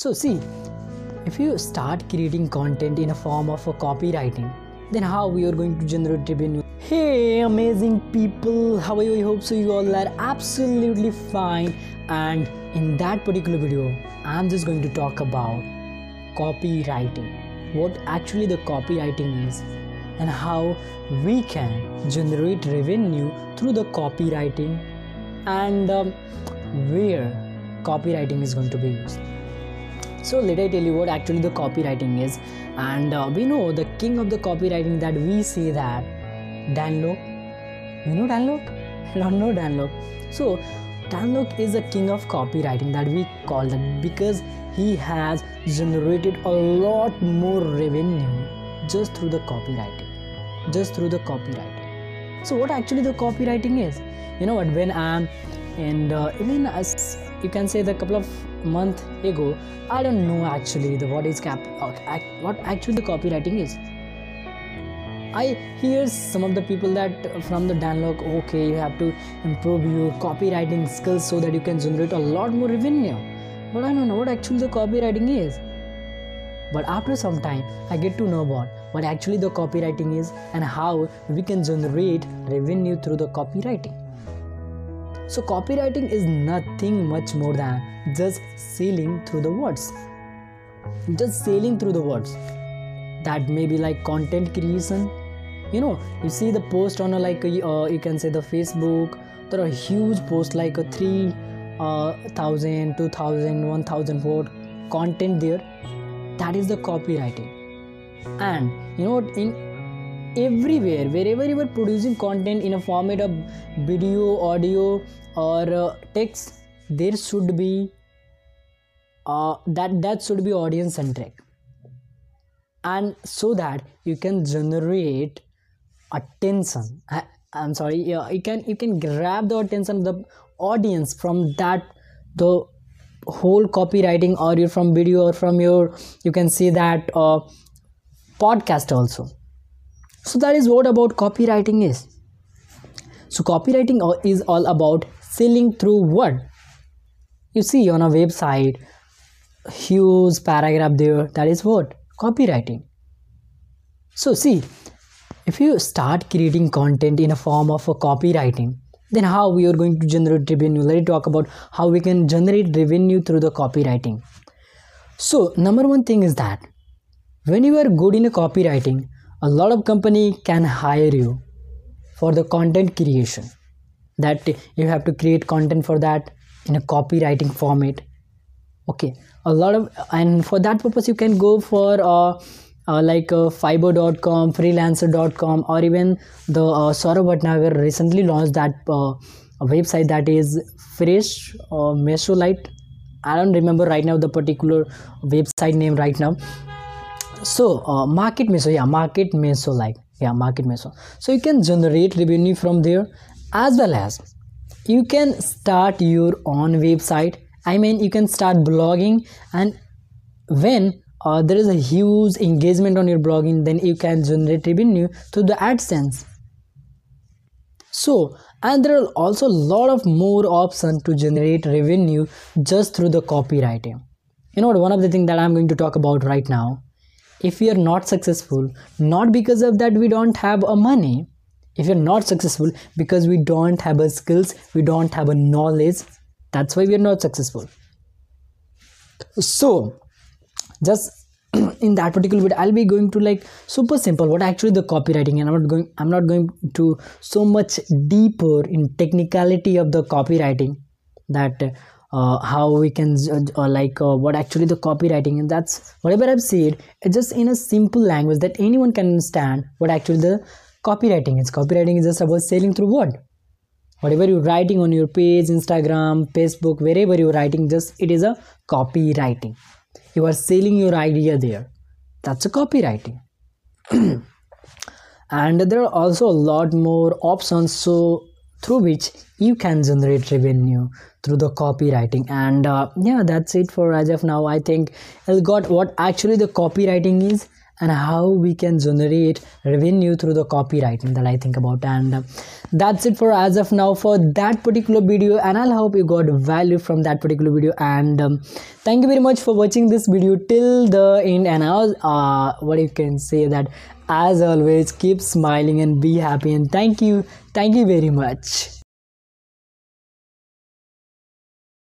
So, see, if you start creating content in a form of a copywriting, then how we are going to generate revenue? Hey, amazing people, how are you? I hope so. You all are absolutely fine. And in that particular video, I'm just going to talk about copywriting. What actually the copywriting is, and how we can generate revenue through the copywriting, and um, where copywriting is going to be used so let i tell you what actually the copywriting is. And uh, we know the king of the copywriting that we say that dan lok you know dan lok not know dan lok so dan lok is the king of copywriting that we call that because he has generated a lot more revenue just through the copywriting. Just through the copywriting. So what actually the copywriting is? You know what? When i'm and uh, even as you can say the couple of month ago i don't know actually the what is cap what actually the copywriting is. I hear some of the people that from the danlok okay you have to improve your copywriting skills so that you can generate a lot more revenue. But i don't know what actually the copywriting is. But after some time i get to know about what actually the copywriting is and how we can generate revenue through the copywriting so, copywriting is nothing much more than just sailing through the words. Just sailing through the words. That may be like content creation. You know, you see the post on a like a, uh, you can say the Facebook. There are huge posts like a three uh, thousand, two thousand, one thousand word content there. That is the copywriting. And you know, in everywhere. Wherever you are producing content in a format of video audio or uh, text there should be uh, that that should be audience centric. And so that you can generate attention. I, i'm sorry you can you can grab the attention of the audience from that the whole copywriting or you from video or from your you can see that uh, podcast also so that is what about copywriting is. So copywriting is all about selling through word. You see on a website huge paragraph there that is what? Copywriting. So see if you start creating content in a form of a copywriting then how we are going to generate revenue? Let us talk about how we can generate revenue through the copywriting. So number one thing is that when you are good in a copywriting a lot of company can hire you for the content creation. That you have to create content for that in a copywriting format. Okay. A lot of and for that purpose you can go for uh, uh, like uh, fiverr.com freelancer.com or even the uh, Saurabh Bhatnagar recently launched that uh, website that is fresh uh, mesolite. I don't remember right now the particular website name right now so uh, market meso yeah market meso like yeah market meso so you can generate revenue from there as well as you can start your own website. I mean you can start blogging and when uh, there is a huge engagement on your blogging then you can generate revenue through the adsense. So and there are also a lot of more options to generate revenue just through the copywriting. You know one of the things that i'm going to talk about right now if we are not successful not because of that we don't have a money. If you're not successful because we don't have a skills we don't have a knowledge that's why we are not successful. So just in that particular video i'll be going to like super simple what actually the copywriting and i'm not going i'm not going to so much deeper in technicality of the copywriting that uh, how we can uh, like uh, what actually the copywriting and that's whatever i've said. It's just in a simple language that anyone can understand what actually the copywriting is. Copywriting is just about selling through word. Whatever you're writing on your page instagram facebook wherever you're writing just it is a copywriting. You are selling your idea there. That's a copywriting. And there are also a lot more options. So through which you can generate revenue through the copywriting. And uh, yeah that's it for as of now. I think i got what actually the copywriting is and how we can generate revenue through the copywriting that i think about. And uh, that's it for as of now for that particular video and i hope you got value from that particular video. And um, thank you very much for watching this video till the end. And i was uh, what you can say that as always keep smiling and be happy. And thank you thank you very much